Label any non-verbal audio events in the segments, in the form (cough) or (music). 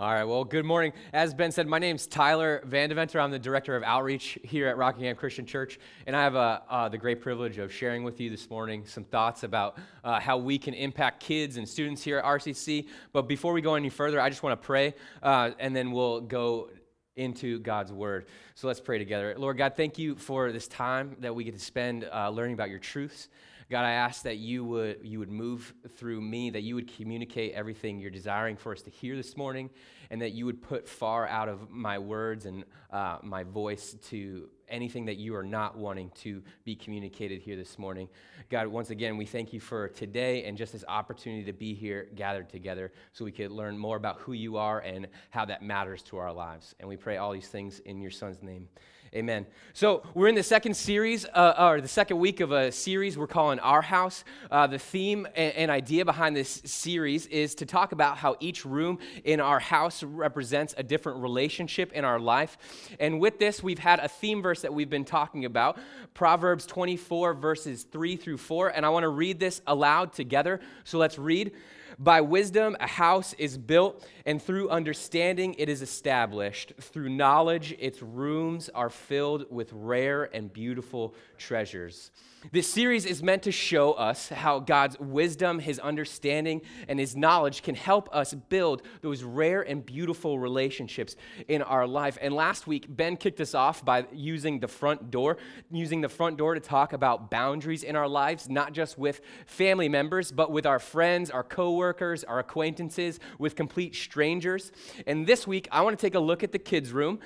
All right, well, good morning. As Ben said, my name's Tyler Vandeventer. I'm the Director of Outreach here at Rockingham Christian Church, and I have uh, uh, the great privilege of sharing with you this morning some thoughts about uh, how we can impact kids and students here at RCC. But before we go any further, I just want to pray, uh, and then we'll go into God's Word. So let's pray together. Lord God, thank you for this time that we get to spend uh, learning about your truths. God, I ask that you would, you would move through me, that you would communicate everything you're desiring for us to hear this morning, and that you would put far out of my words and uh, my voice to anything that you are not wanting to be communicated here this morning. God, once again, we thank you for today and just this opportunity to be here gathered together so we could learn more about who you are and how that matters to our lives. And we pray all these things in your son's name. Amen. So we're in the second series, uh, or the second week of a series we're calling Our House. Uh, the theme and, and, idea behind this series is to talk about how each room in our house represents a different relationship in our life. And with this, we've had a theme verse that we've been talking about, Proverbs 24, verses 3 through 4. And I want to read this aloud together. So let's read. By wisdom, a house is built, and through understanding, it is established. Through knowledge, its rooms are filled with rare and beautiful treasures. This series is meant to show us how God's wisdom, his understanding, and his knowledge can help us build those rare and beautiful relationships in our life. And last week, Ben kicked us off by using the front door, using the front door to talk about boundaries in our lives, not just with family members, but with our friends, our coworkers, our acquaintances, with complete strangers. And this week, I want to take a look at the kids' room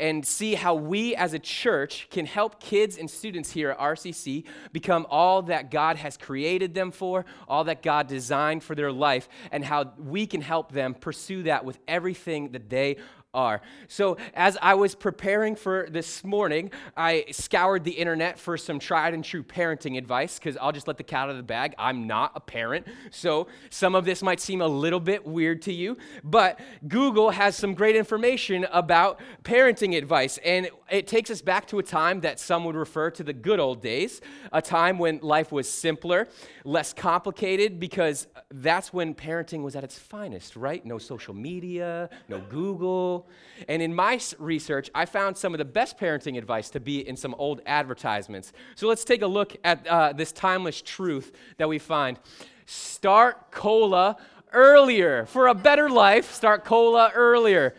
and see how we as a church can help kids and students here at RCC become all that God has created them for, all that God designed for their life, and how we can help them pursue that with everything that they are. So, as I was preparing for this morning, I scoured the internet for some tried and true parenting advice because I'll just let the cat out of the bag. I'm not a parent. So, some of this might seem a little bit weird to you, but Google has some great information about parenting advice. And it takes us back to a time that some would refer to the good old days, a time when life was simpler, less complicated, because that's when parenting was at its finest, right? No social media, no Google and in my research, I found some of the best parenting advice to be in some old advertisements. So let's take a look at uh, this timeless truth that we find. Start cola earlier. For a better life, start cola earlier.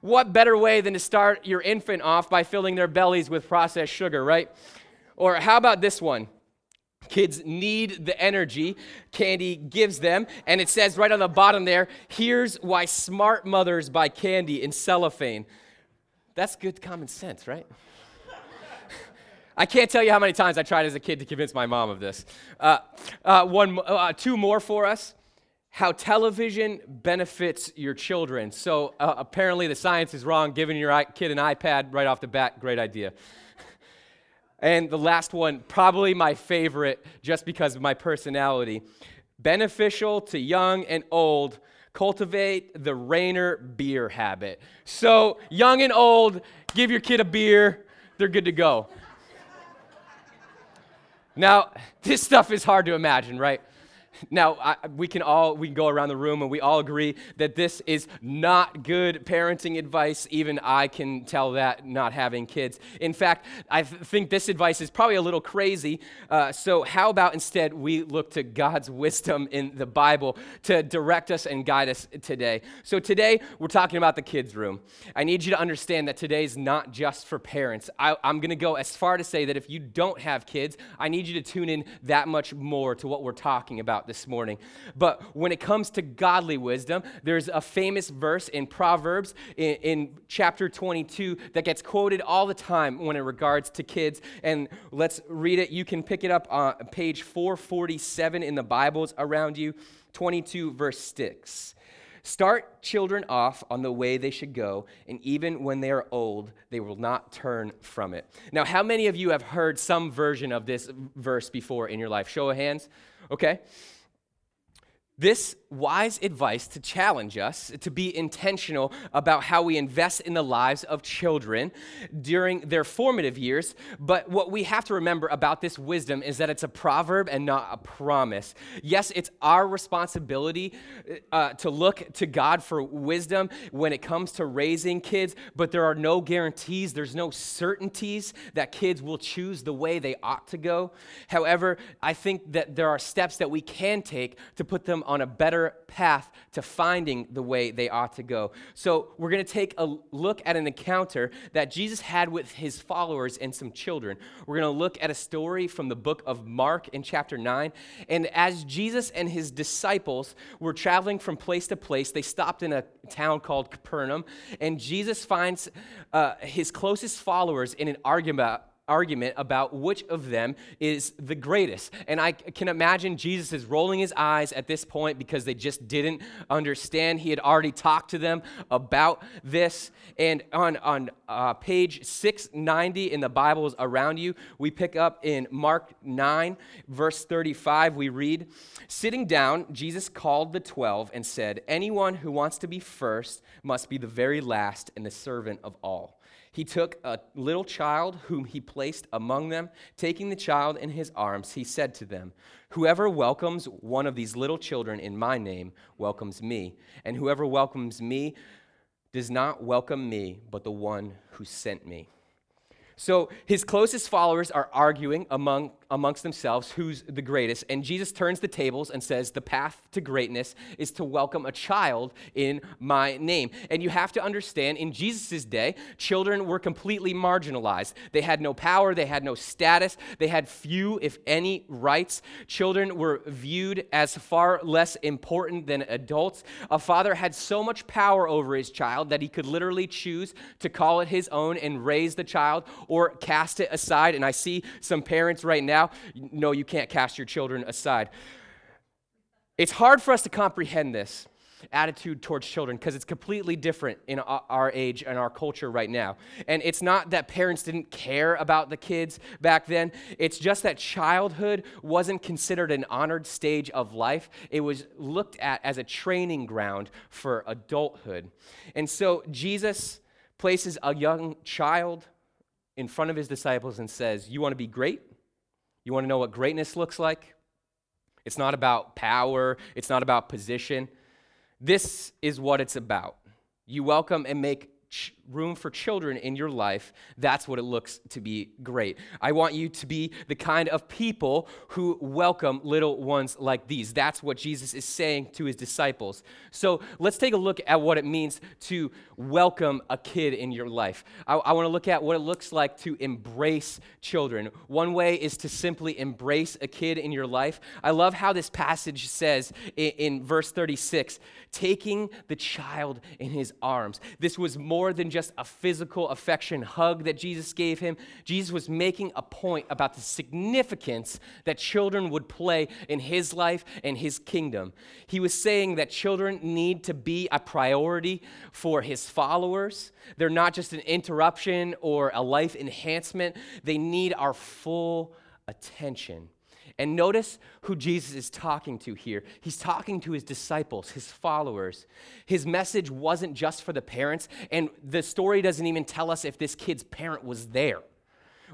What better way than to start your infant off by filling their bellies with processed sugar, right? Or how about this one? Kids need the energy candy gives them. And it says right on the bottom there, here's why smart mothers buy candy in cellophane. That's good common sense, right? (laughs) I can't tell you how many times I tried as a kid to convince my mom of this. Uh, uh, one, uh, two more for us. How television benefits your children. So uh, apparently the science is wrong. Giving your kid an iPad right off the bat, great idea. (laughs) And the last one, probably my favorite just because of my personality beneficial to young and old. Cultivate the Rainier beer habit. So, young and old, give your kid a beer, they're good to go. (laughs) Now, this stuff is hard to imagine, right? Now, I, we can all we can go around the room and we all agree that this is not good parenting advice. Even I can tell that not having kids. In fact, I th- think this advice is probably a little crazy. Uh, so, how about instead we look to God's wisdom in the Bible to direct us and guide us today? So, today we're talking about the kids' room. I need you to understand that today is not just for parents. I, I'm going to go as far to say that if you don't have kids, I need you to tune in that much more to what we're talking about this morning. But when it comes to godly wisdom, there's a famous verse in Proverbs in, in chapter 22 that gets quoted all the time when it regards to kids. And let's read it. You can pick it up on page 447 in the Bibles around you, 22 verse 6. Start children off on the way they should go, and even when they are old, they will not turn from it. Now, how many of you have heard some version of this verse before in your life? Show of hands. Okay This wise advice to challenge us to be intentional about how we invest in the lives of children during their formative years. But what we have to remember about this wisdom is that it's a proverb and not a promise. Yes, it's our responsibility uh, to look to God for wisdom when it comes to raising kids, but there are no guarantees, there's no certainties that kids will choose the way they ought to go. However, I think that there are steps that we can take to put them on a better path to finding the way they ought to go. So, we're going to take a look at an encounter that Jesus had with his followers and some children. We're going to look at a story from the book of Mark in chapter 9. And as Jesus and his disciples were traveling from place to place, they stopped in a town called Capernaum. And Jesus finds uh, his closest followers in an argument argument about which of them is the greatest. And I can imagine Jesus is rolling his eyes at this point because they just didn't understand. He had already talked to them about this. And on, on uh, page 690 in the Bibles around you, we pick up in Mark 9, verse 35, we read Sitting down, Jesus called the twelve and said, Anyone who wants to be first must be the very last and the servant of all. He took a little child whom he placed among them. Taking the child in his arms, he said to them, Whoever welcomes one of these little children in my name welcomes me, and whoever welcomes me does not welcome me, but the one who sent me. So his closest followers are arguing among amongst themselves who's the greatest. And Jesus turns the tables and says, The path to greatness is to welcome a child in my name. And you have to understand, in Jesus' day, children were completely marginalized. They had no power, they had no status, they had few, if any, rights. Children were viewed as far less important than adults. A father had so much power over his child that he could literally choose to call it his own and raise the child or cast it aside. And I see some parents right now now, no, you can't cast your children aside. It's hard for us to comprehend this attitude towards children because it's completely different in our age and our culture right now. And it's not that parents didn't care about the kids back then, it's just that childhood wasn't considered an honored stage of life. It was looked at as a training ground for adulthood. And so Jesus places a young child in front of his disciples and says, You want to be great? You want to know what greatness looks like? It's not about power, it's not about position. This is what it's about. You welcome and make room for children in your life, that's what it looks to be great. I want you to be the kind of people who welcome little ones like these. That's what Jesus is saying to his disciples. So let's take a look at what it means to welcome a kid in your life. I, I want to look at what it looks like to embrace children. One way is to simply embrace a kid in your life. I love how this passage says in, in verse 36 taking the child in his arms. This was more than just a physical affection hug that Jesus gave him. Jesus was making a point about the significance that children would play in his life and his kingdom. He was saying that children need to be a priority for his followers. They're not just an interruption or a life enhancement, they need our full attention. And notice who Jesus is talking to here. He's talking to his disciples, his followers. His message wasn't just for the parents, and the story doesn't even tell us if this kid's parent was there.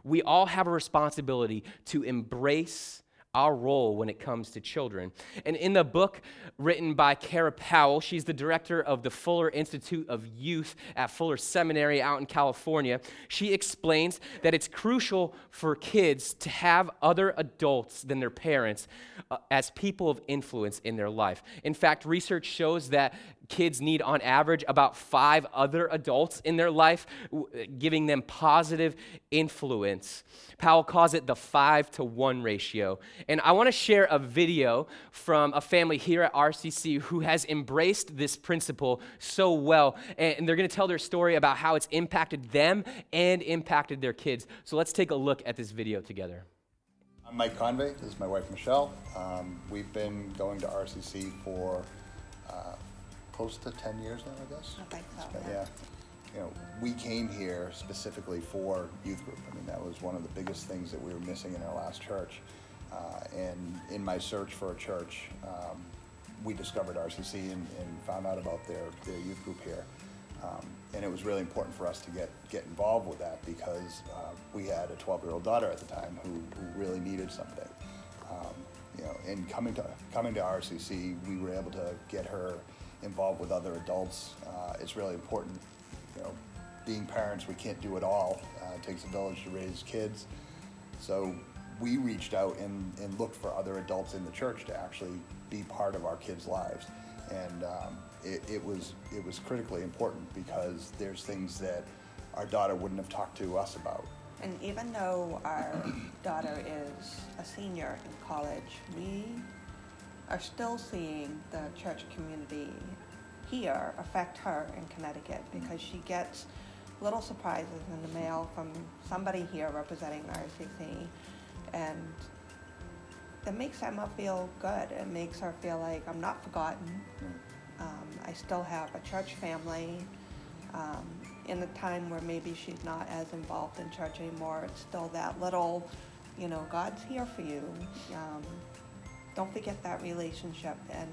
We all have a responsibility to embrace our role when it comes to children. And in the book written by Kara Powell, she's the director of the Fuller Institute of Youth at Fuller Seminary out in California. She explains that it's crucial for kids to have other adults than their parents uh, as people of influence in their life. In fact, research shows that kids need, on average, about five other adults in their life, giving them positive influence. Powell calls it the five to one ratio. And I want to share a video from a family here at RCC who has embraced this principle so well. And they're going to tell their story about how it's impacted them and impacted their kids. So let's take a look at this video together. I'm Mike Convey. This is my wife, Michelle. Um, we've been going to RCC for uh, close to 10 years now, I guess. I think so, But, yeah. yeah. You know, we came here specifically for youth group. I mean, that was one of the biggest things that we were missing in our last church. Uh, and in my search for a church, um, we discovered RCC and, and found out about their, their youth group here. Um, and it was really important for us to get, get involved with that because uh, we had a 12-year-old daughter at the time who, who really needed something. Um, you know, and coming to coming to RCC, we were able to get her involved with other adults. Uh, it's really important. You know, being parents, we can't do it all. Uh, it takes a village to raise kids. So we reached out and, and looked for other adults in the church to actually be part of our kids' lives. And um, it, it was it was critically important because there's things that our daughter wouldn't have talked to us about. And even though our (clears throat) daughter is a senior in college, we are still seeing the church community here affect her in Connecticut because she gets little surprises in the mail from somebody here representing RCC. And it makes Emma feel good. It makes her feel like I'm not forgotten. Um, I still have a church family. Um, in a time where maybe she's not as involved in church anymore, it's still that little, you know, God's here for you. Um, don't forget that relationship. And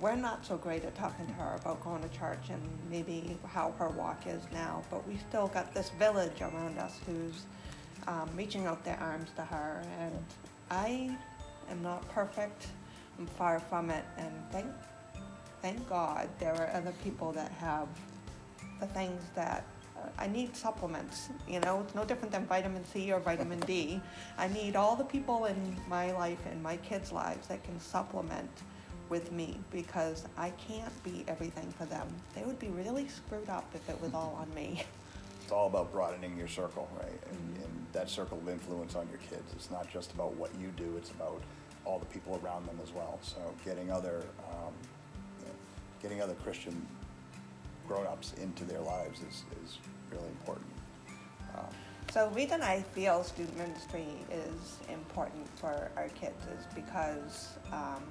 we're not so great at talking to her about going to church and maybe how her walk is now, but we still got this village around us who's um, reaching out their arms to her. And I am not perfect. I'm far from it. And thank, thank God there are other people that have the things that I need supplements. You know, it's no different than vitamin C or vitamin D. I need all the people in my life and my kids' lives that can supplement with me because I can't be everything for them. They would be really screwed up if it was all on me. It's all about broadening your circle, right? And, and that circle of influence on your kids. It's not just about what you do, it's about all the people around them as well. So getting other, um, you know, getting other Christian grown-ups into their lives is, is really important. Um, So the reason I feel student ministry is important for our kids is because um,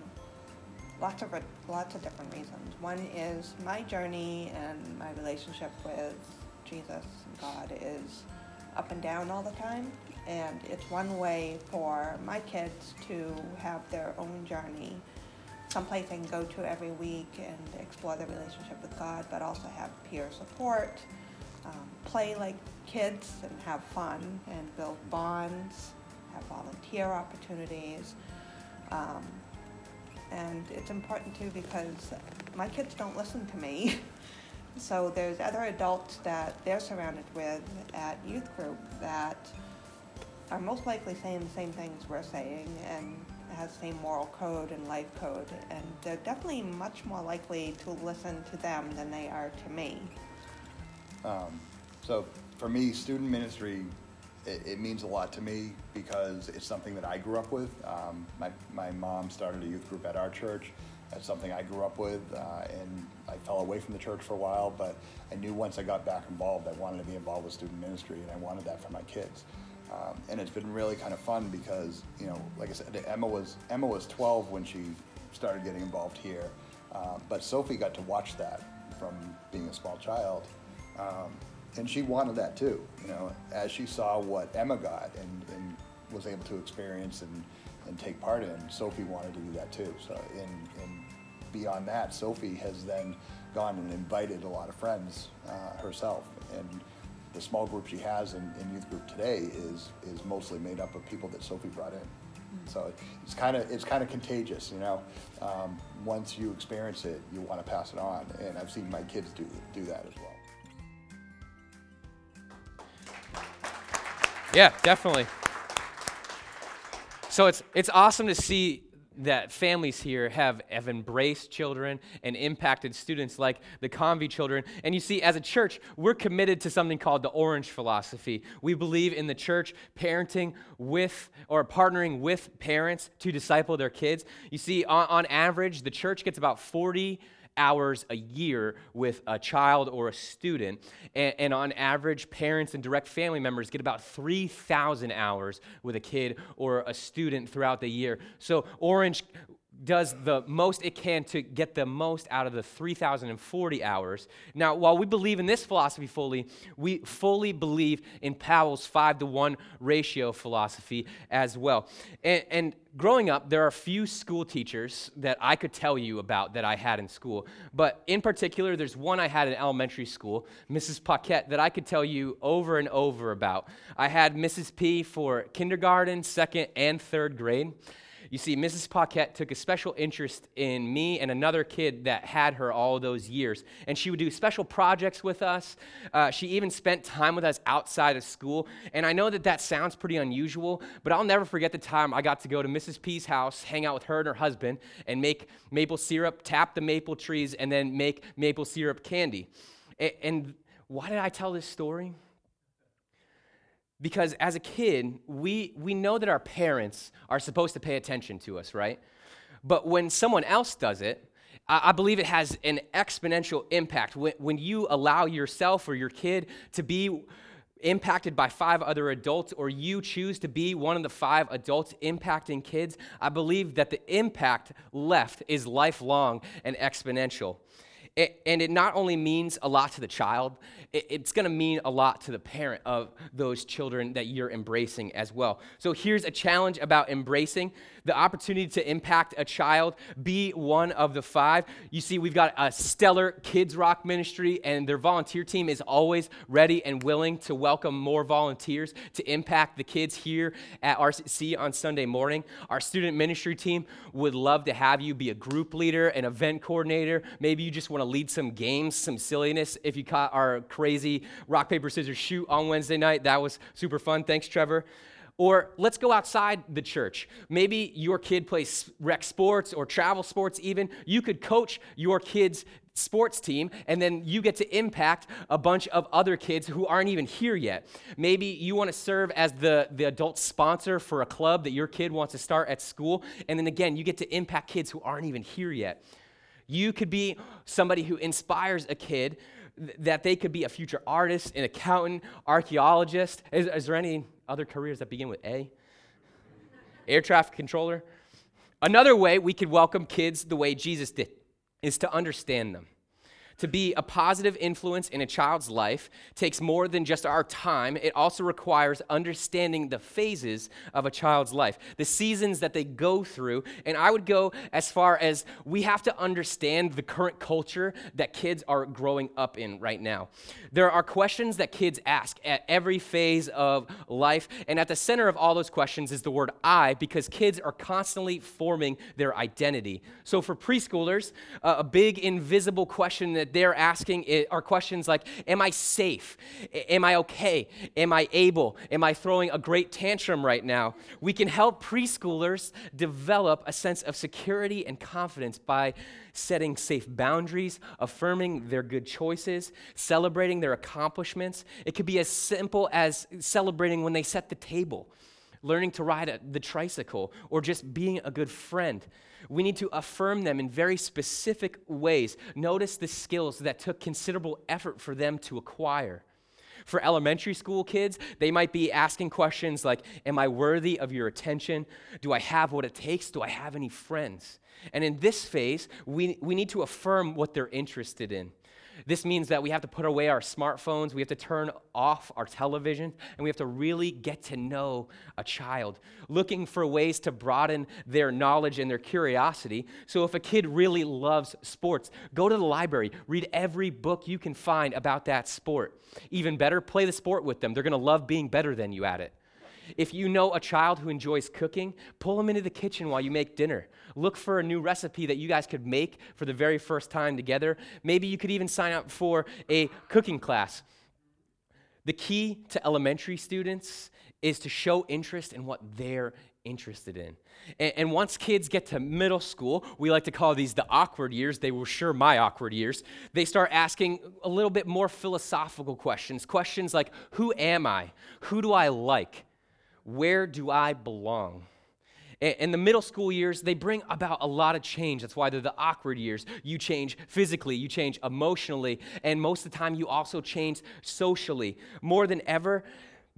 lots of lots of different reasons. One is my journey and my relationship with Jesus and God is up and down all the time, and it's one way for my kids to have their own journey, someplace they can go to every week and explore their relationship with God, but also have peer support, um, play like kids and have fun and build bonds, have volunteer opportunities. Um, and it's important too because my kids don't listen to me. (laughs) so there's other adults that they're surrounded with at youth group that are most likely saying the same things we're saying and has the same moral code and life code and they're definitely much more likely to listen to them than they are to me. Um, so for me, student ministry, it, it means a lot to me because it's something that I grew up with. Um, my, my mom started a youth group at our church. That's something I grew up with, uh, and I fell away from the church for a while, but I knew once I got back involved, I wanted to be involved with student ministry, and I wanted that for my kids. Um, and it's been really kind of fun because, you know, like I said, Emma was Emma was 12 when she started getting involved here, uh, but Sophie got to watch that from being a small child, um, and she wanted that too. You know, as she saw what Emma got and, and was able to experience and, and take part in, Sophie wanted to do that too. So, and, and beyond that, Sophie has then gone and invited a lot of friends uh, herself, and the small group she has in, in youth group today is is mostly made up of people that Sophie brought in. So it's kind of it's kind of contagious, you know. Um, once you experience it, you want to pass it on, and I've seen my kids do do that as well. Yeah, definitely. So it's it's awesome to see that families here have, have embraced children and impacted students like the Convy children. And you see, as a church, we're committed to something called the Orange Philosophy. We believe in the church parenting with or partnering with parents to disciple their kids. You see, on, on average, the church gets about 40 hours a year with a child or a student. And, and, on average, parents and direct family members get about 3,000 hours with a kid or a student throughout the year. So, Orange does the most it can to get the most out of the 3,040 hours. Now, while we believe in this philosophy fully, we fully believe in Powell's 5 to 1 ratio philosophy as well. And, and growing up, there are few school teachers that I could tell you about that I had in school. But in particular, there's one I had in elementary school, Mrs. Paquette, that I could tell you over and over about. I had Mrs. P for kindergarten, second, and third grade. You see, Mrs. Paquette took a special interest in me and another kid that had her all those years. And she would do special projects with us. Uh, she even spent time with us outside of school. And I know that that sounds pretty unusual, but I'll never forget the time I got to go to Mrs. P's house, hang out with her and her husband, and make maple syrup, tap the maple trees, and then make maple syrup candy. and, and why did I tell this story? Because as a kid, we, we know that our parents are supposed to pay attention to us, right? But when someone else does it, I, I believe it has an exponential impact. When, when you allow yourself or your kid to be impacted by five other adults, or you choose to be one of the five adults impacting kids, I believe that the impact left is lifelong and exponential. It, and it not only means a lot to the child, it, it's going to mean a lot to the parent of those children that you're embracing as well. So here's a challenge about embracing the opportunity to impact a child, be one of the five. You see, we've got a stellar kids rock ministry, and their volunteer team is always ready and willing to welcome more volunteers to impact the kids here at RCC on Sunday morning. Our student ministry team would love to have you be a group leader, an event coordinator. Maybe you just want to lead some games, some silliness. If you caught our crazy rock, paper, scissors shoot on Wednesday night, that was super fun. Thanks, Trevor. Or let's go outside the church. Maybe your kid plays rec sports or travel sports, even. You could coach your kid's sports team, and then you get to impact a bunch of other kids who aren't even here yet. Maybe you want to serve as the, the adult sponsor for a club that your kid wants to start at school, and then again, you get to impact kids who aren't even here yet. You could be somebody who inspires a kid that they could be a future artist, an accountant, archaeologist. Is, is there any other careers that begin with A? Air traffic controller. Another way we could welcome kids the way Jesus did is to understand them. To be a positive influence in a child's life takes more than just our time. It also requires understanding the phases of a child's life, the seasons that they go through. And I would go as far as we have to understand the current culture that kids are growing up in right now. There are questions that kids ask at every phase of life. And at the center of all those questions is the word I, because kids are constantly forming their identity. So for preschoolers, uh, a big invisible question that that they're asking are questions like Am I safe? Am I okay? Am I able? Am I throwing a great tantrum right now? We can help preschoolers develop a sense of security and confidence by setting safe boundaries, affirming their good choices, celebrating their accomplishments. It could be as simple as celebrating when they set the table learning to ride a, the tricycle, or just being a good friend. We need to affirm them in very specific ways. Notice the skills that took considerable effort for them to acquire. For elementary school kids, they might be asking questions like Am I worthy of your attention? Do I have what it takes? Do I have any friends? And in this phase, we, we need to affirm what they're interested in. This means that we have to put away our smartphones, we have to turn off our television, and we have to really get to know a child, looking for ways to broaden their knowledge and their curiosity. So, if a kid really loves sports, go to the library, read every book you can find about that sport. Even better, play the sport with them. They're going to love being better than you at it. If you know a child who enjoys cooking, pull them into the kitchen while you make dinner. Look for a new recipe that you guys could make for the very first time together. Maybe you could even sign up for a cooking class. The key to elementary students is to show interest in what they're interested in. And, and, once kids get to middle school, we like to call these the awkward years. They were sure my awkward years. They start asking a little bit more philosophical questions. Questions like Who am I? Who do I like? Where do I belong? In the middle school years, they bring about a lot of change. That's why they're the awkward years. You change physically, you change emotionally, and most of the time, you also change socially. More than ever,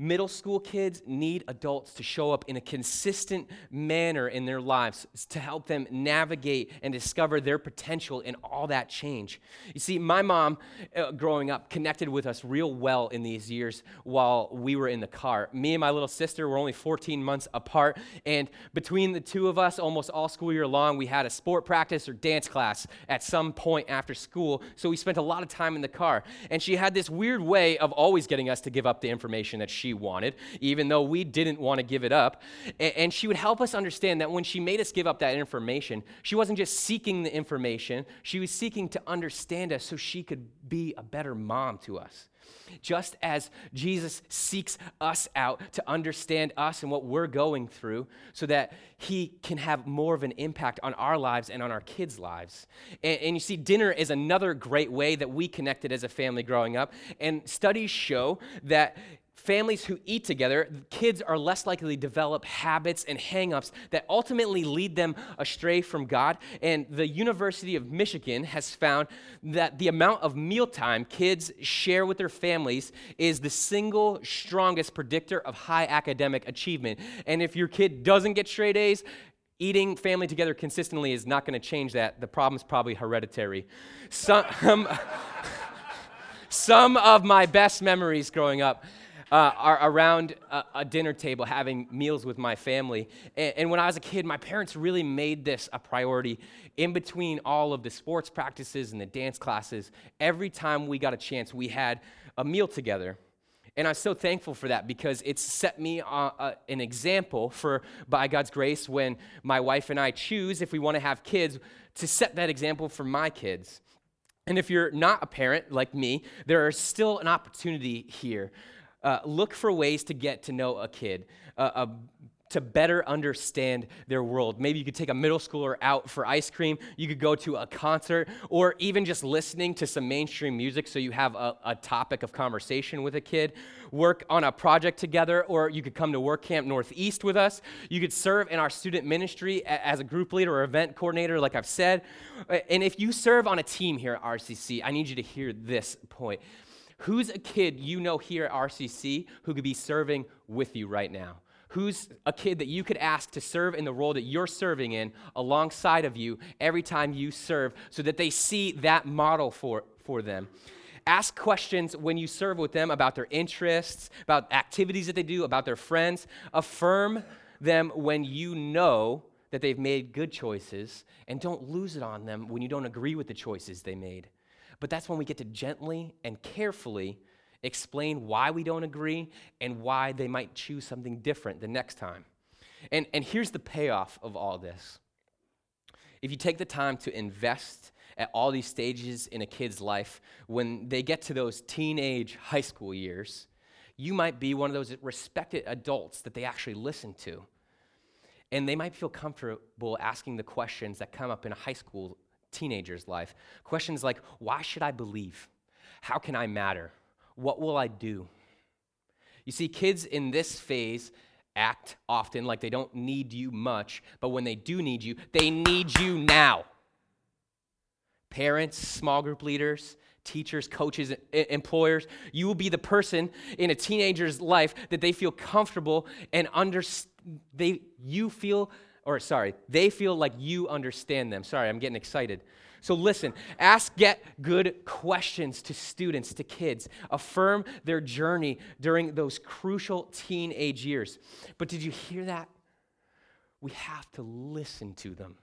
Middle school kids need adults to show up in a consistent manner in their lives to help them navigate and discover their potential in all that change. You see, my mom, uh, growing up, connected with us real well in these years while we were in the car. Me and my little sister were only 14 months apart, and between the two of us, almost all school year long, we had a sport practice or dance class at some point after school, so we spent a lot of time in the car. And she had this weird way of always getting us to give up the information that she she wanted, even though we didn't want to give it up. And she would help us understand that when she made us give up that information, she wasn't just seeking the information, she was seeking to understand us so she could be a better mom to us. Just as Jesus seeks us out to understand us and what we're going through so that he can have more of an impact on our lives and on our kids' lives. And, and, you see, dinner is another great way that we connected as a family growing up. And studies show that families who eat together, kids are less likely to develop habits and hangups that ultimately lead them astray from God. And the University of Michigan has found that the amount of mealtime kids share with their families is the single strongest predictor of high academic achievement. And if your kid doesn't get straight A's, eating family together consistently is not going to change that. The problem is probably hereditary. Some, um, (laughs) some of my best memories growing up uh, are around a, a, dinner table having meals with my family. And, and, when I was a kid, my parents really made this a priority in between all of the sports practices and the dance classes. Every time we got a chance, we had a meal together. And I'm so thankful for that because it's set me uh, uh, an example for, by God's grace, when my wife and I choose, if we want to have kids, to set that example for my kids. And if you're not a parent like me, there is still an opportunity here uh, look for ways to get to know a kid, uh, uh, to better understand their world. Maybe you could take a middle schooler out for ice cream. You could go to a concert, or even just listening to some mainstream music so you have a, a topic of conversation with a kid. Work on a project together, or you could come to Work Camp Northeast with us. You could serve in our student ministry as a group leader or event coordinator, like I've said. And if you serve on a team here at RCC, I need you to hear this point Who's a kid you know here at RCC who could be serving with you right now? Who's a kid that you could ask to serve in the role that you're serving in alongside of you every time you serve so that they see that model for, for them? Ask questions when you serve with them about their interests, about activities that they do, about their friends. Affirm them when you know that they've made good choices, and don't lose it on them when you don't agree with the choices they made. But that's when we get to gently and carefully explain why we don't agree and why they might choose something different the next time. And, and here's the payoff of all this. If you take the time to invest at all these stages in a kid's life, when they get to those teenage high school years, you might be one of those respected adults that they actually listen to. And they might feel comfortable asking the questions that come up in a high school teenager's life. Questions like, why should I believe? How can I matter? What will I do? You see, kids in this phase act often like they don't need you much, but when they do need you, they need you now. Parents, small group leaders, teachers, coaches, employers, you will be the person in a teenager's life that they feel comfortable and under, they, you feel or sorry, they feel like you understand them. Sorry, I'm getting excited. So listen, ask, get good questions to students, to kids. Affirm their journey during those crucial teenage years. But did you hear that? We have to listen to them.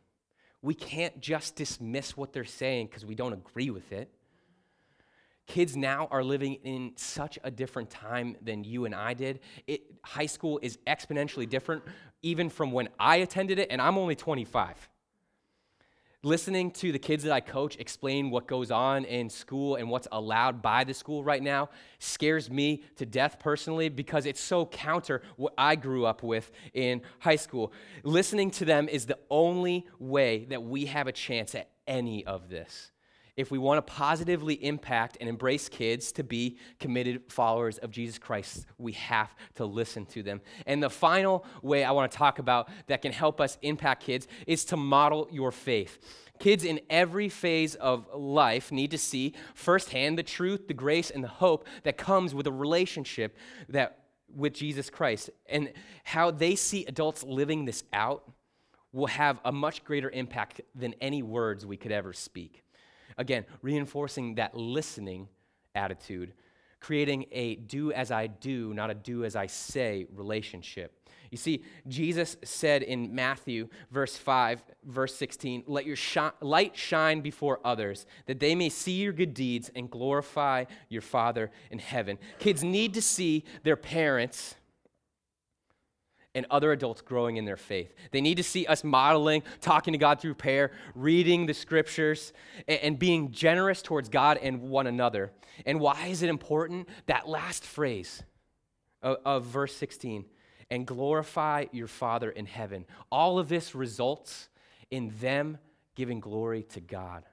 We can't just dismiss what they're saying because we don't agree with it. Kids now are living in such a different time than you and I did. It, high school is exponentially different, even from when I attended it, and I'm only 25. Listening to the kids that I coach explain what goes on in school and what's allowed by the school right now scares me to death personally because it's so counter what I grew up with in high school. Listening to them is the only way that we have a chance at any of this if we want to positively impact and embrace kids to be committed followers of Jesus Christ, we have to listen to them. And the final way I want to talk about that can help us impact kids is to model your faith. Kids in every phase of life need to see firsthand the truth, the grace, and the hope that comes with a relationship that with Jesus Christ. And how they see adults living this out will have a much greater impact than any words we could ever speak. Again, reinforcing that listening attitude, creating a do as I do, not a do as I say relationship. You see, Jesus said in Matthew, verse 5, verse 16, Let your light shine before others, that they may see your good deeds and glorify your Father in heaven. Kids need to see their parents and other adults growing in their faith. They need to see us modeling, talking to God through prayer, reading the scriptures, and, and, being generous towards God and one another. And why is it important? That last phrase of, of verse 16 and glorify your Father in heaven. All of this results in them giving glory to God.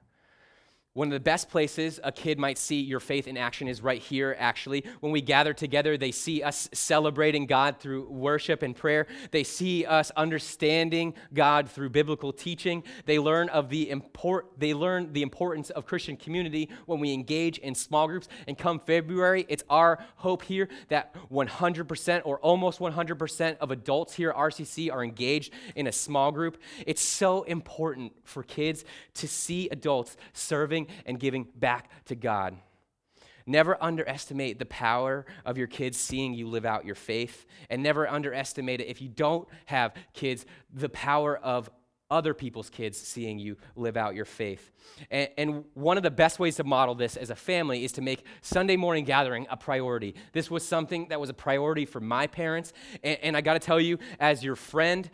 One of the best places a kid might see your faith in action is right here, actually. When we gather together, they see us celebrating God through worship and prayer. They see us understanding God through biblical teaching. They learn, of the import, they learn the importance of Christian community when we engage in small groups. And come February, it's our hope here that 100% or almost 100% of adults here at RCC are engaged in a small group. It's so important for kids to see adults serving and giving back to God. Never underestimate the power of your kids seeing you live out your faith, and never underestimate it if you don't have kids, the power of other people's kids seeing you live out your faith. And, and, one of the best ways to model this as a family is to make Sunday morning gathering a priority. This was something that was a priority for my parents. And, and I got to tell you, as your friend,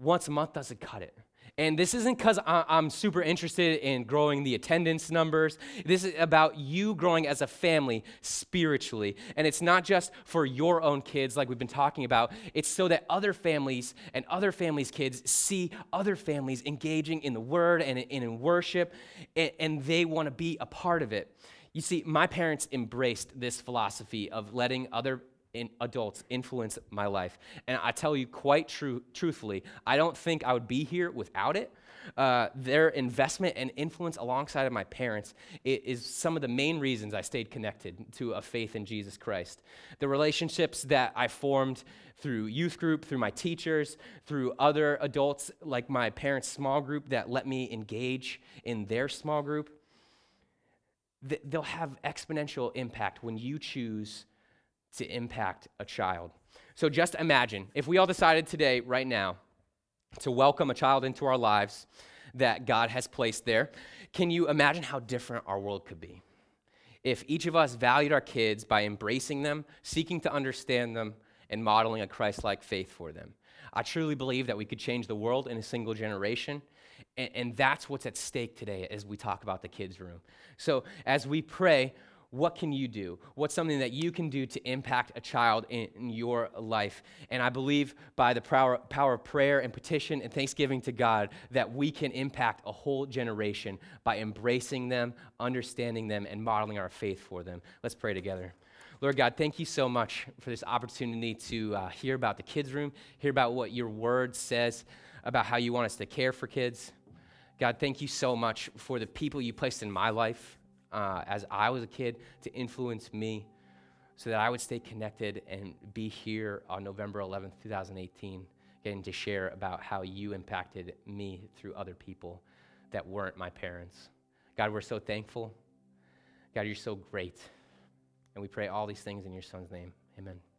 once a month doesn't cut it. And this isn't because I'm super interested in growing the attendance numbers. This is about you growing as a family spiritually. And it's not just for your own kids, like we've been talking about, it's so that other families and other families' kids see other families engaging in the word and in worship, and they want to be a part of it. You see, my parents embraced this philosophy of letting other in adults influence my life. And I tell you quite true, truthfully, I don't think I would be here without it. Uh, their investment and influence alongside of my parents is some of the main reasons I stayed connected to a faith in Jesus Christ. The relationships that I formed through youth group, through my teachers, through other adults like my parents' small group that let me engage in their small group, they'll have exponential impact when you choose to impact a child. So just imagine if we all decided today, right now, to welcome a child into our lives that God has placed there. Can you imagine how different our world could be? If each of us valued our kids by embracing them, seeking to understand them, and modeling a Christ like faith for them. I truly believe that we could change the world in a single generation. And, and that's what's at stake today as we talk about the kids' room. So, as we pray, what can you do? What's something that you can do to impact a child in, in your life? And I believe by the power, power of prayer and petition and thanksgiving to God that we can impact a whole generation by embracing them, understanding them, and modeling our faith for them. Let's pray together. Lord God, thank you so much for this opportunity to uh, hear about the kids' room, hear about what your word says about how you want us to care for kids. God, thank you so much for the people you placed in my life uh, as I was a kid to influence me so that I would stay connected and be here on November 11th, 2018, getting to share about how you impacted me through other people that weren't my parents. God, we're so thankful. God, you're so great. And we pray all these things in your son's name. Amen.